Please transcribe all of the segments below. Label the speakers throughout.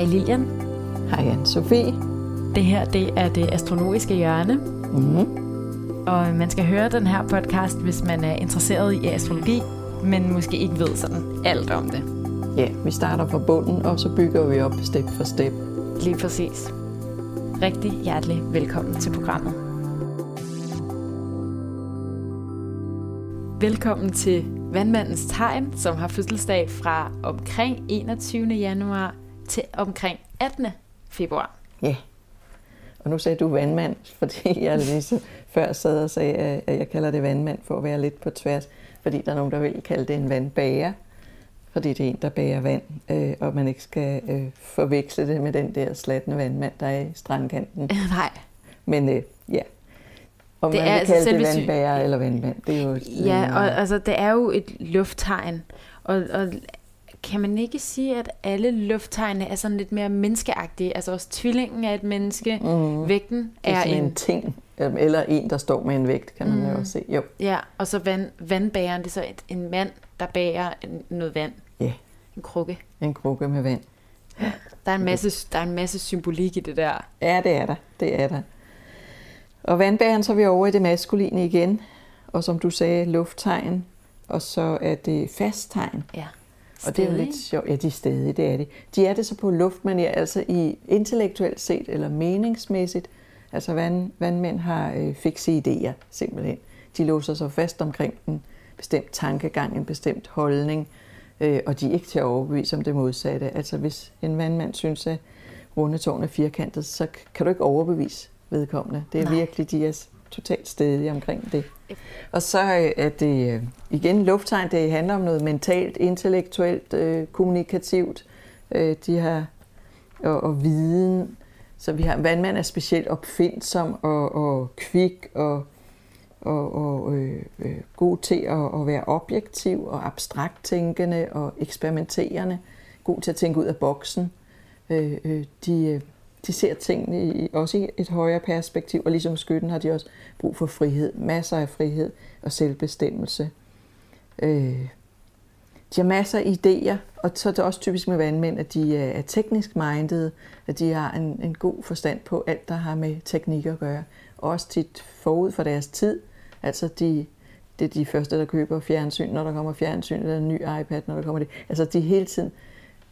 Speaker 1: Hej Lilian.
Speaker 2: Hej anne Sofie.
Speaker 1: Det her det er det astrologiske hjørne.
Speaker 2: Mm-hmm.
Speaker 1: Og man skal høre den her podcast, hvis man er interesseret i astrologi, men måske ikke ved sådan alt om det.
Speaker 2: Ja, vi starter fra bunden, og så bygger vi op step for step.
Speaker 1: Lige præcis. Rigtig hjertelig velkommen til programmet. Velkommen til Vandmandens Tegn, som har fødselsdag fra omkring 21. januar til omkring 18. februar.
Speaker 2: Ja, og nu sagde du vandmand, fordi jeg lige så før sad og sagde, at jeg kalder det vandmand for at være lidt på tværs, fordi der er nogen, der vil kalde det en vandbager, fordi det er en, der bager vand, øh, og man ikke skal øh, forveksle det med den der slatne vandmand, der er i strandkanten.
Speaker 1: Nej.
Speaker 2: Men øh, ja, om det man er, vil kalde altså, det vandbager eller vandmand, det er jo...
Speaker 1: Ja, og altså, det er jo et lufttegn, og, og kan man ikke sige, at alle lufttegne er sådan lidt mere menneskeagtige? Altså også tvillingen er et menneske, mm. vægten er,
Speaker 2: er
Speaker 1: en...
Speaker 2: en ting, eller en, der står med en vægt, kan man mm. jo også se. Jo.
Speaker 1: Ja, og så vand, vandbæren, det er så et, en mand, der bærer noget vand.
Speaker 2: Ja.
Speaker 1: En krukke.
Speaker 2: En krukke med vand.
Speaker 1: Ja. Der er, en masse, der er en masse symbolik i det der.
Speaker 2: Ja, det er der. Det er der. Og vandbæren, så er vi over i det maskuline igen. Og som du sagde, lufttegn. Og så er det fasttegn.
Speaker 1: Ja.
Speaker 2: Og det er jo lidt sjovt. Ja, de er stadig, det er det. De er det så på luftmanier, altså i intellektuelt set eller meningsmæssigt. Altså vand, vandmænd har øh, fikse idéer, simpelthen. De låser sig fast omkring en bestemt tankegang, en bestemt holdning, øh, og de er ikke til at overbevise om det modsatte. Altså hvis en vandmand synes, at rundetårn er firkantet, så kan du ikke overbevise vedkommende. Det er Nej. virkelig, de er totalt stedige omkring det. Og så er det øh, igen lufttegn, det handler om noget mentalt, intellektuelt, øh, kommunikativt. Øh, de har og, og viden. Så vi har vandmand er specielt opfindsom og, og kvik og, og, og øh, øh, god til at, at være objektiv og abstrakt tænkende og eksperimenterende. God til at tænke ud af boksen. Øh, øh, de, øh, de ser tingene i, også i et højere perspektiv, og ligesom skytten har de også brug for frihed, masser af frihed og selvbestemmelse. Øh, de har masser af idéer, og så er det også typisk med vandmænd, at de er teknisk minded, at de har en, en god forstand på alt, der har med teknik at gøre. Også tit forud for deres tid. Altså de, det er de første, der køber fjernsyn, når der kommer fjernsyn, eller en ny iPad, når der kommer det. Altså de er hele tiden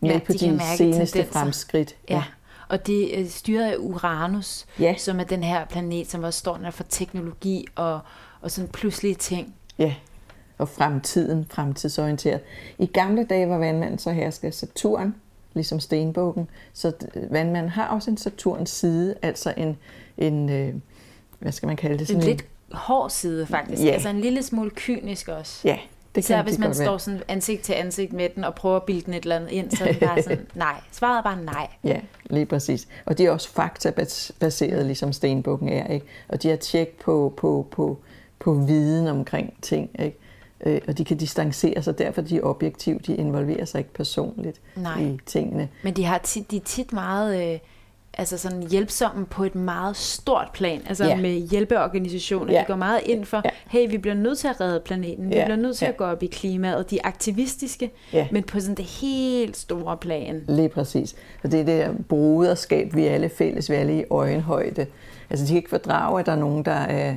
Speaker 2: med ja, på de, de seneste tendenser. fremskridt.
Speaker 1: Ja. ja. Og det er styret af Uranus, ja. som er den her planet, som også står der for teknologi og, og sådan pludselige ting.
Speaker 2: Ja, og fremtiden, fremtidsorienteret. I gamle dage var vandmanden så hersker Saturn, ligesom stenbukken. Så vandmanden har også en Saturns side, altså en, en øh, hvad skal man kalde det?
Speaker 1: Sådan en lidt en... hård side faktisk, ja. altså en lille smule kynisk også.
Speaker 2: Ja,
Speaker 1: det Især hvis man står sådan ansigt til ansigt med den og prøver at bilde den et eller andet ind, så er det bare sådan, nej. Svaret er bare nej.
Speaker 2: Ja, lige præcis. Og de er også faktabaseret, ligesom stenbukken er. Ikke? Og de har tjek på, på, på, på viden omkring ting. Ikke? Øh, og de kan distancere sig, derfor de er objektive. De involverer sig ikke personligt nej. i tingene.
Speaker 1: Men de, har tit, de er tit meget... Øh, altså sådan hjælpsomme på et meget stort plan, altså ja. med hjælpeorganisationer. Ja. De går meget ind for, ja. hey, vi bliver nødt til at redde planeten, vi ja. bliver nødt til ja. at gå op i klimaet. De er aktivistiske, ja. men på sådan det helt store plan.
Speaker 2: Lige præcis. Og det er det broderskab, vi alle fælles, vi er alle i øjenhøjde. Altså de kan ikke fordrage, at der er nogen, der er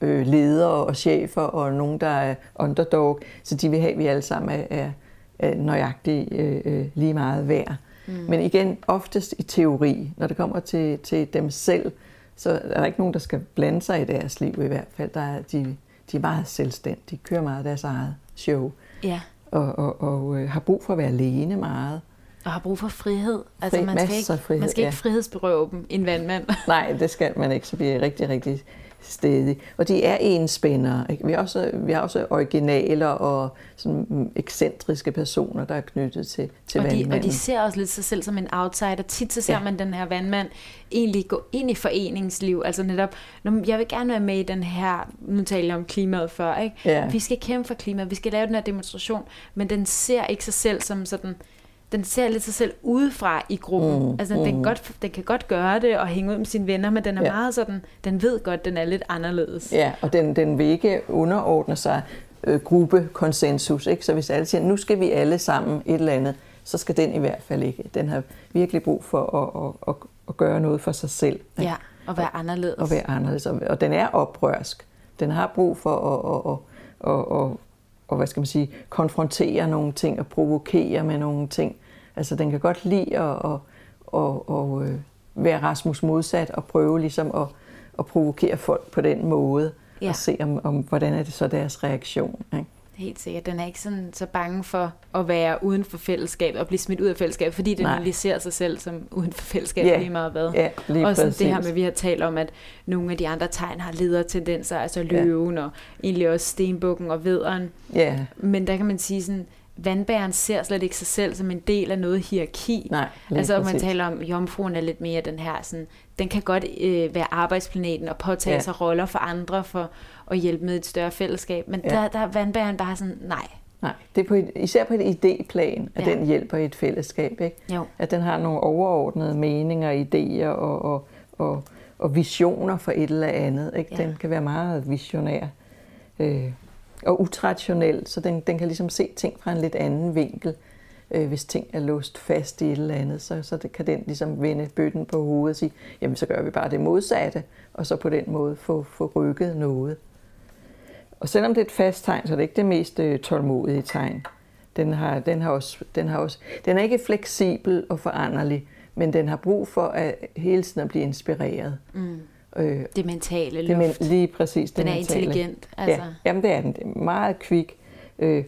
Speaker 2: øh, ledere og chefer, og nogen, der er underdog. Så de vil have, at vi alle sammen er, er, er nøjagtigt øh, øh, lige meget værd. Mm. Men igen, oftest i teori, når det kommer til, til dem selv, så er der ikke nogen, der skal blande sig i deres liv i hvert fald. Der er, de, de er meget selvstændige, de kører meget deres eget show.
Speaker 1: Ja.
Speaker 2: Og, og, og øh, har brug for at være alene meget.
Speaker 1: Og har brug for frihed. Altså, Fri, man skal ikke, frihed, man skal ikke ja. frihedsberøve dem, en vandmand.
Speaker 2: Nej, det skal man ikke, så bliver rigtig, rigtig stedig. Og de er enspændere. Ikke? Vi, har også, vi har også originaler og sådan ekscentriske personer, der er knyttet til, til
Speaker 1: og de,
Speaker 2: vandmanden.
Speaker 1: Og de ser også lidt sig selv som en outsider. Tit så ser ja. man den her vandmand egentlig gå ind i foreningsliv. Altså netop, jeg vil gerne være med i den her, nu taler jeg om klimaet før, ikke? Ja. vi skal kæmpe for klimaet, vi skal lave den her demonstration, men den ser ikke sig selv som sådan den ser lidt sig selv udefra i gruppen. Mm, altså, den, mm. kan godt, den kan godt gøre det og hænge ud med sine venner, men den er ja. meget sådan, den ved godt, den er lidt anderledes.
Speaker 2: Ja, og den, den vil ikke underordne sig øh, gruppekonsensus. Ikke? Så hvis alle siger, nu skal vi alle sammen et eller andet, så skal den i hvert fald ikke. Den har virkelig brug for at, at, at, at gøre noget for sig selv.
Speaker 1: Ja, og være anderledes.
Speaker 2: Og være anderledes. Og, og den er oprørsk. Den har brug for at, at, at, at, at hvad skal man sige, konfrontere nogle ting og provokere med nogle ting. Altså den kan godt lide at, at, at, at, at være Rasmus modsat og prøve ligesom at, at provokere folk på den måde. Ja. Og se, om, om, hvordan er det så deres reaktion. Ikke?
Speaker 1: Helt sikkert. Den er ikke sådan så bange for at være uden for fællesskabet og blive smidt ud af fællesskabet, fordi den lige ser sig selv som uden for fællesskabet yeah. lige meget hvad.
Speaker 2: Ja, lige
Speaker 1: og
Speaker 2: sådan
Speaker 1: det her med, vi har talt om, at nogle af de andre tegn har ledertendenser, altså løven yeah. og egentlig også stenbukken og vederen.
Speaker 2: Yeah.
Speaker 1: Men der kan man sige sådan, vandbæren ser slet ikke sig selv som en del af noget hierarki.
Speaker 2: Nej,
Speaker 1: altså om man taler om, jomfruen er lidt mere den her, sådan, den kan godt øh, være arbejdsplaneten og påtage ja. sig roller for andre for at hjælpe med et større fællesskab. Men ja. der, der er vandbæren bare sådan, nej.
Speaker 2: Nej, det er på et, især på et idéplan, at ja. den hjælper i et fællesskab. Ikke?
Speaker 1: Jo.
Speaker 2: At den har nogle overordnede meninger, idéer og, og, og, og visioner for et eller andet. Ikke? Ja. Den kan være meget visionær. Øh, og utraditionel, så den, den kan ligesom se ting fra en lidt anden vinkel. Øh, hvis ting er låst fast i et eller andet, så, så det, kan den ligesom vende bøtten på hovedet og sige, jamen så gør vi bare det modsatte, og så på den måde få, få rykket noget. Og selvom det er et fast tegn, så er det ikke det mest øh, tålmodige tegn. Den, har, den, har også, den, har også, den er ikke fleksibel og foranderlig, men den har brug for at hele tiden at blive inspireret.
Speaker 1: Mm. Øh, det mentale luft.
Speaker 2: Det, lige præcis.
Speaker 1: Den
Speaker 2: det
Speaker 1: er mentale. intelligent. Altså.
Speaker 2: Ja, jamen det er den. Det er meget kvik. Øh,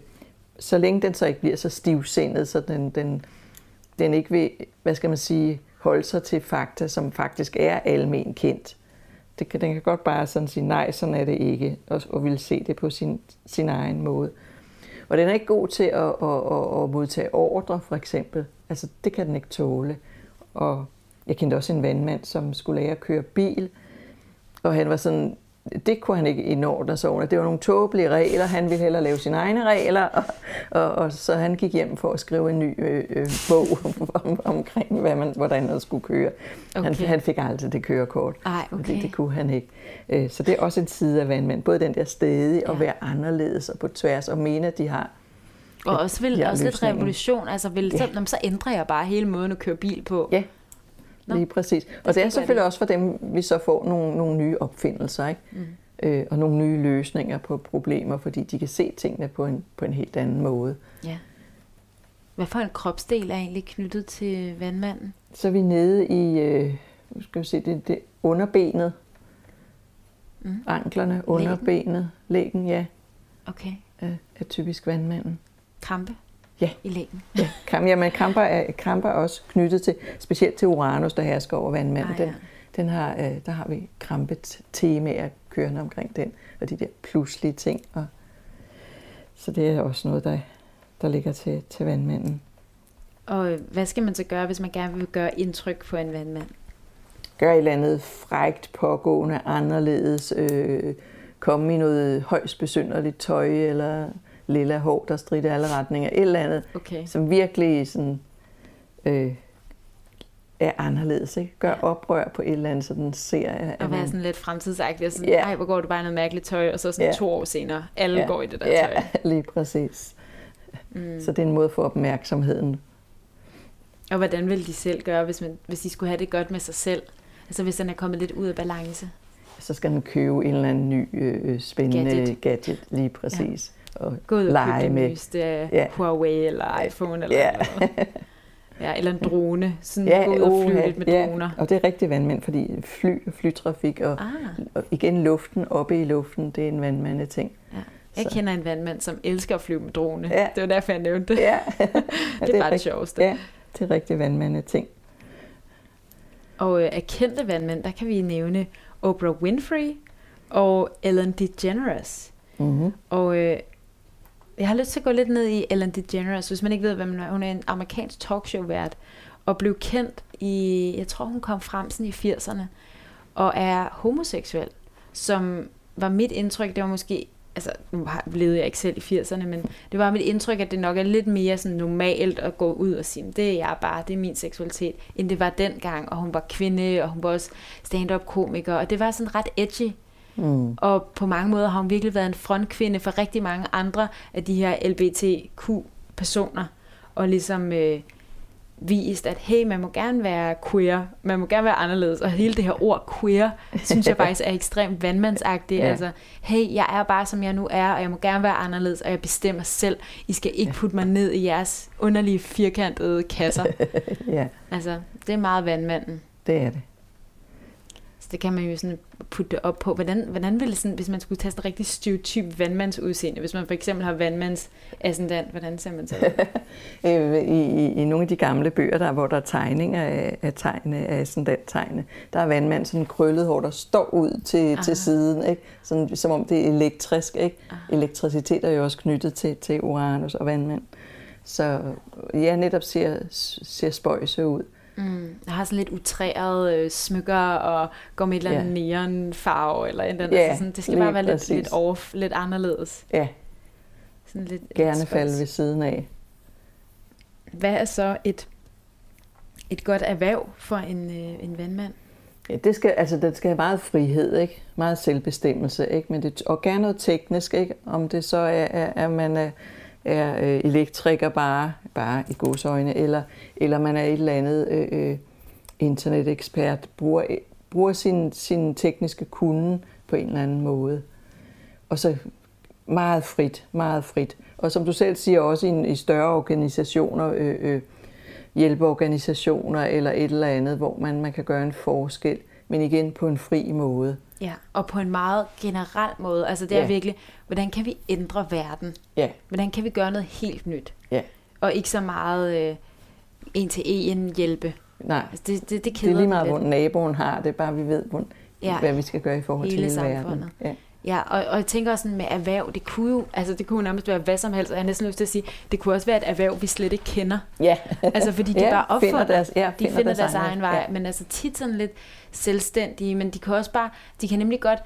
Speaker 2: så længe den så ikke bliver så stivsindet, så den, den, den ikke vil, hvad skal man sige, holde sig til fakta, som faktisk er almen kendt. Det kan, den kan godt bare sådan sige, nej, sådan er det ikke, og, og vil se det på sin, sin egen måde. Og den er ikke god til at, at, at, at modtage ordre, for eksempel. Altså, det kan den ikke tåle. Og jeg kendte også en vandmand, som skulle lære at køre bil, og han var sådan, det kunne han ikke indordne sig under. Det var nogle tåbelige regler. Han ville hellere lave sine egne regler, og, og, og så han gik hjem for at skrive en ny øh, øh, bog om, omkring, hvad man, hvordan man skulle køre. Okay. Han, han fik aldrig det kørekort,
Speaker 1: Ej, okay.
Speaker 2: fordi det kunne han ikke. Øh, så det er også en side af vandmænd. Både den der stedige ja. og være anderledes og på tværs og mene, at de har
Speaker 1: og også, vil, også lidt revolution. Altså, vil, ja. så, så ændrer jeg bare hele måden at køre bil på.
Speaker 2: Ja, Nå. Lige præcis. Og det er selvfølgelig også for dem, vi så får nogle, nogle nye opfindelser, ikke? Mm. Øh, og nogle nye løsninger på problemer, fordi de kan se tingene på en, på en helt anden måde.
Speaker 1: Ja. Hvad for en kropsdel er egentlig knyttet til vandmanden?
Speaker 2: Så er vi nede i, øh, skal vi se, det, det underbenet, mm. anklerne, underbenet, lægen, ja.
Speaker 1: Okay.
Speaker 2: Er, er typisk vandmanden.
Speaker 1: Krampe?
Speaker 2: Ja.
Speaker 1: i lægen.
Speaker 2: Ja, kram, jamen, kramper, er, kramper er også knyttet til, specielt til Uranus, der hersker over vandmanden. Ah, ja. Den, den har, øh, der har vi krampet temaer kørende omkring den, og de der pludselige ting. Og, så det er også noget, der, der ligger til, til vandmanden.
Speaker 1: Og hvad skal man så gøre, hvis man gerne vil gøre indtryk på en vandmand?
Speaker 2: Gør et eller andet frægt, pågående, anderledes, øh, komme i noget højst besynderligt tøj, eller lilla hår, der strider alle retninger, et eller andet,
Speaker 1: okay.
Speaker 2: som virkelig sådan, øh, er anderledes. Ikke? Gør ja. oprør på et eller andet, så den ser... At
Speaker 1: og være sådan lidt fremtidsagtig, og sådan, ja. ej, hvor går du bare noget mærkeligt tøj, og så sådan ja. to år senere, alle ja. går i det der tøj.
Speaker 2: Ja, lige præcis. Mm. Så det er en måde at få opmærksomheden.
Speaker 1: Og hvordan vil de selv gøre, hvis, man, hvis de skulle have det godt med sig selv? Altså hvis den er kommet lidt ud af balance?
Speaker 2: Så skal den købe en eller anden ny øh, spændende gadget. gadget, lige præcis. Ja
Speaker 1: og Gå ud og lege med. Nyeste, ja. Huawei eller iPhone eller
Speaker 2: ja.
Speaker 1: noget. Ja, eller en drone. Sådan ja, gå ud og flyve lidt med ja. droner.
Speaker 2: Og det er rigtig vandmænd, fordi fly og flytrafik og, ah. og igen luften, oppe i luften, det er en vandmande ting.
Speaker 1: Ja. Jeg Så. kender en vandmand, som elsker at flyve med drone. Ja. Det var derfor, jeg nævnte det.
Speaker 2: Ja.
Speaker 1: det, det er bare det sjoveste.
Speaker 2: Ja, det er rigtig vandmande ting.
Speaker 1: Og øh, af kendte vandmænd, der kan vi nævne Oprah Winfrey og Ellen DeGeneres.
Speaker 2: Mm-hmm.
Speaker 1: Og øh, jeg har lyst til at gå lidt ned i Ellen DeGeneres, hvis man ikke ved, hvem hun er. Hun er en amerikansk talkshow-vært, og blev kendt i, jeg tror hun kom frem sådan i 80'erne, og er homoseksuel, som var mit indtryk, det var måske, altså nu levede jeg ikke selv i 80'erne, men det var mit indtryk, at det nok er lidt mere sådan normalt at gå ud og sige, det er jeg bare, det er min seksualitet, end det var dengang, og hun var kvinde, og hun var også stand-up komiker, og det var sådan ret edgy, Mm. Og på mange måder har hun virkelig været en frontkvinde for rigtig mange andre af de her LBTQ-personer. og ligesom øh, vist, at hey, man må gerne være queer, man må gerne være anderledes, og hele det her ord queer, synes jeg faktisk er ekstremt vandmandsagtigt. Ja. Altså, hey, jeg er bare som jeg nu er, og jeg må gerne være anderledes, og jeg bestemmer selv. I skal ikke putte mig ned i jeres underlige firkantede kasser. ja. Altså, det er meget vandmanden.
Speaker 2: Det er det
Speaker 1: det kan man jo sådan putte op på. Hvordan, hvordan ville sådan, hvis man skulle tage sådan en rigtig stereotyp vandmandsudseende, hvis man for eksempel har vandmands ascendant, hvordan ser man så
Speaker 2: øh, I, i, I nogle af de gamle bøger, der, hvor der er tegninger af, af tegne, af ascendant-tegne, der er vandmand sådan krøllet hår, der står ud til, til siden, ikke? Sådan, som om det er elektrisk. Ikke? Aha. Elektricitet er jo også knyttet til, til Uranus og vandmand. Så ja, netop ser, ser spøjse ud.
Speaker 1: Mm. Jeg har sådan lidt utræret øh, smykker og går med et eller andet yeah. neonfarve eller en eller. Ja, altså sådan, det skal bare være lidt, lidt, over, lidt anderledes.
Speaker 2: Ja. Sådan lidt, Gerne falde ved siden af.
Speaker 1: Hvad er så et, et godt erhverv for en, øh, en vandmand?
Speaker 2: Ja, det skal, altså, det skal have meget frihed, ikke? meget selvbestemmelse, ikke? Men det, og gerne noget teknisk, ikke? om det så er, er, er man er, er øh, elektriker bare, bare i godsøjne, eller, eller man er et eller andet øh, øh, internetekspert, bruger, bruger sin, sin tekniske kunde på en eller anden måde. Og så meget frit, meget frit. Og som du selv siger, også i, i større organisationer, øh, øh, hjælpeorganisationer eller et eller andet, hvor man, man kan gøre en forskel, men igen på en fri måde.
Speaker 1: Ja, og på en meget generel måde. Altså det er ja. virkelig, hvordan kan vi ændre verden? Ja. Hvordan kan vi gøre noget helt nyt? Ja. Og ikke så meget øh, en til en hjælpe.
Speaker 2: Nej, altså det, det, det, det er lige meget, hvor naboen har det, bare vi ved, hvor, ja. hvad vi skal gøre i forhold hele til hele verden.
Speaker 1: Ja. Ja, og, og jeg tænker også sådan med erhverv, det kunne jo, altså det kunne nærmest være hvad som helst, og jeg har næsten lyst til at sige, det kunne også være et erhverv, vi slet ikke kender. Ja. altså fordi de ja, bare opfundet, finder deres, ja, finder de finder deres, deres egen vej, ja. men altså tit sådan lidt selvstændige, men de kan også bare, de kan nemlig godt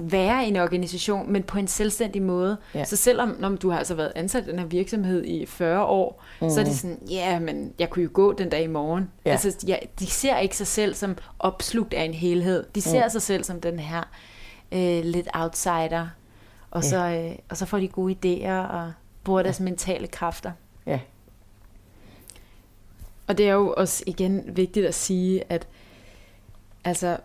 Speaker 1: være i en organisation, men på en selvstændig måde. Ja. Så selvom når du har altså været ansat i den her virksomhed i 40 år, mm. så er det sådan, ja, yeah, men jeg kunne jo gå den dag i morgen. Ja. Altså, ja, de ser ikke sig selv som opslugt af en helhed. De ser mm. sig selv som den her øh, lidt outsider. Og, ja. så, øh, og så får de gode idéer og bruger deres ja. mentale kræfter. Ja. Og det er jo også igen vigtigt at sige, at altså,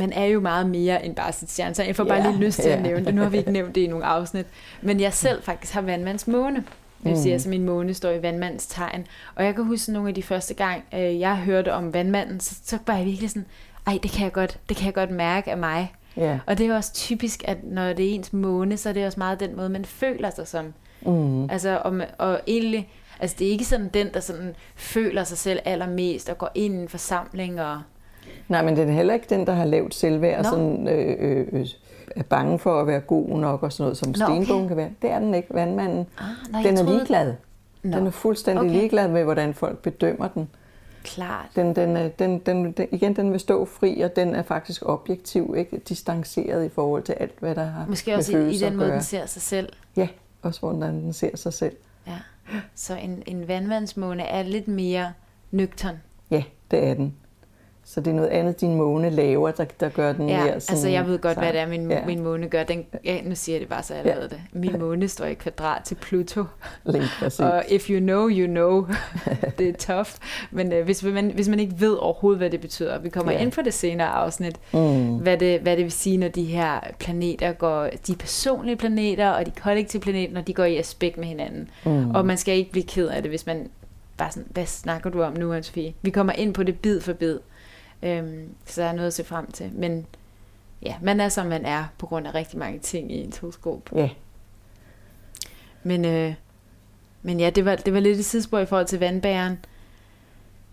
Speaker 1: man er jo meget mere end bare sit stjerne. Så jeg får bare yeah, lige lyst til yeah. at nævne det. Nu har vi ikke nævnt det i nogle afsnit. Men jeg selv faktisk har vandmands måne. Det vil sige, at mm. min måne står i vandmandens tegn. Og jeg kan huske nogle af de første gang, øh, jeg hørte om vandmanden, så, så var jeg virkelig sådan, ej, det kan jeg godt, det kan jeg godt mærke af mig. Yeah. Og det er også typisk, at når det er ens måne, så er det også meget den måde, man føler sig som. Mm. Altså, og, og egentlig, altså det er ikke sådan den, der sådan føler sig selv allermest og går ind i en forsamling og
Speaker 2: Nej, men det er heller ikke den, der har lavt selvværd og sådan, øh, øh, øh, er bange for at være god nok og sådan noget, som Nå, stenbogen okay. kan være. Det er den ikke, vandmanden. Ah, nej, den er troede... ligeglad. Nå. Den er fuldstændig okay. ligeglad med, hvordan folk bedømmer den.
Speaker 1: Klart.
Speaker 2: Den, den, den, den, den, igen, den vil stå fri, og den er faktisk objektiv, ikke distanceret i forhold til alt, hvad der har
Speaker 1: Måske også i, i den måde, den ser sig selv.
Speaker 2: Ja, også hvordan den ser sig selv. Ja.
Speaker 1: Så en, en vandvandsmåne er lidt mere nøgtern.
Speaker 2: Ja, det er den. Så det er noget andet, din måne laver, der, der gør den
Speaker 1: ja,
Speaker 2: mere
Speaker 1: sådan... altså jeg ved godt, hvad det er, min, ja. min måne gør. Den, ja, nu siger jeg det bare, så jeg ja. det. Min måne står i kvadrat til Pluto. Lige Og if you know, you know. det er tough. Men uh, hvis, man, hvis man ikke ved overhovedet, hvad det betyder, vi kommer ja. ind på det senere afsnit, mm. hvad, det, hvad det vil sige, når de her planeter går, de personlige planeter og de kollektive planeter, når de går i aspekt med hinanden. Mm. Og man skal ikke blive ked af det, hvis man bare sådan, hvad snakker du om nu, Anne-Sophie? Vi kommer ind på det bid for bid. Øhm, så der er noget at se frem til. Men ja, man er som man er, på grund af rigtig mange ting i en horoskop. Ja. Men, øh, men ja, det var, det var lidt et sidespor i forhold til vandbæren.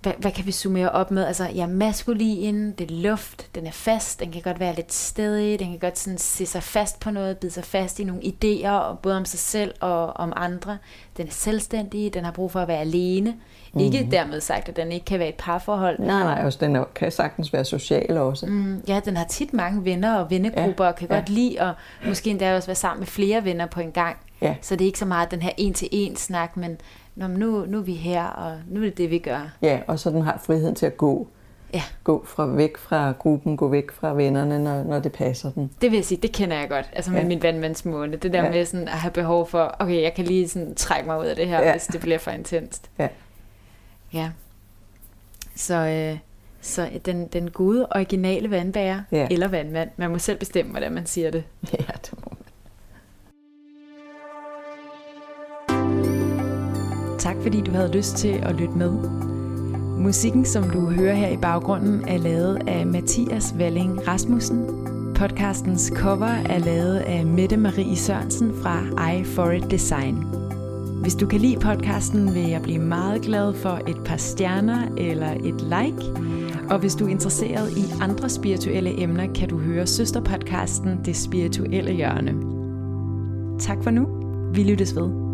Speaker 1: Hvad, hvad kan vi summere op med? Altså, ja, maskulin, det er luft, den er fast, den kan godt være lidt stedig, den kan godt sådan se sig fast på noget, bide sig fast i nogle idéer, både om sig selv og om andre. Den er selvstændig, den har brug for at være alene. Mm. Ikke mhm. dermed sagt, at den ikke kan være et parforhold.
Speaker 2: Nej, nej, også den kan sagtens være social også.
Speaker 1: Mm, ja, den har tit mange venner og vennegrupper, ja, og kan ja. godt lide at måske endda også være sammen med flere venner på en gang. Ja. Så det er ikke så meget den her en-til-en snak, men Nå, nu, nu er vi her, og nu er det det, vi gør.
Speaker 2: Ja, og så den har friheden til at gå. Ja. Gå fra væk fra gruppen, gå væk fra vennerne, når, når det passer den.
Speaker 1: Det vil jeg sige, det kender jeg godt, altså med ja. min vandmandsmåne. Det der ja. med sådan at have behov for, okay, jeg kan lige sådan trække mig ud af det her, ja. hvis det bliver for intenst. Ja. Ja. Så, øh, så den, den gode, originale vandbærer, ja. eller vandmand, man må selv bestemme, hvordan man siger det.
Speaker 2: Ja, det må
Speaker 1: Tak fordi du havde lyst til at lytte med. Musikken, som du hører her i baggrunden, er lavet af Mathias Valling Rasmussen. Podcastens cover er lavet af Mette Marie Sørensen fra I For It Design. Hvis du kan lide podcasten, vil jeg blive meget glad for et par stjerner eller et like. Og hvis du er interesseret i andre spirituelle emner, kan du høre søsterpodcasten Det Spirituelle Hjørne. Tak for nu. Vi lyttes ved.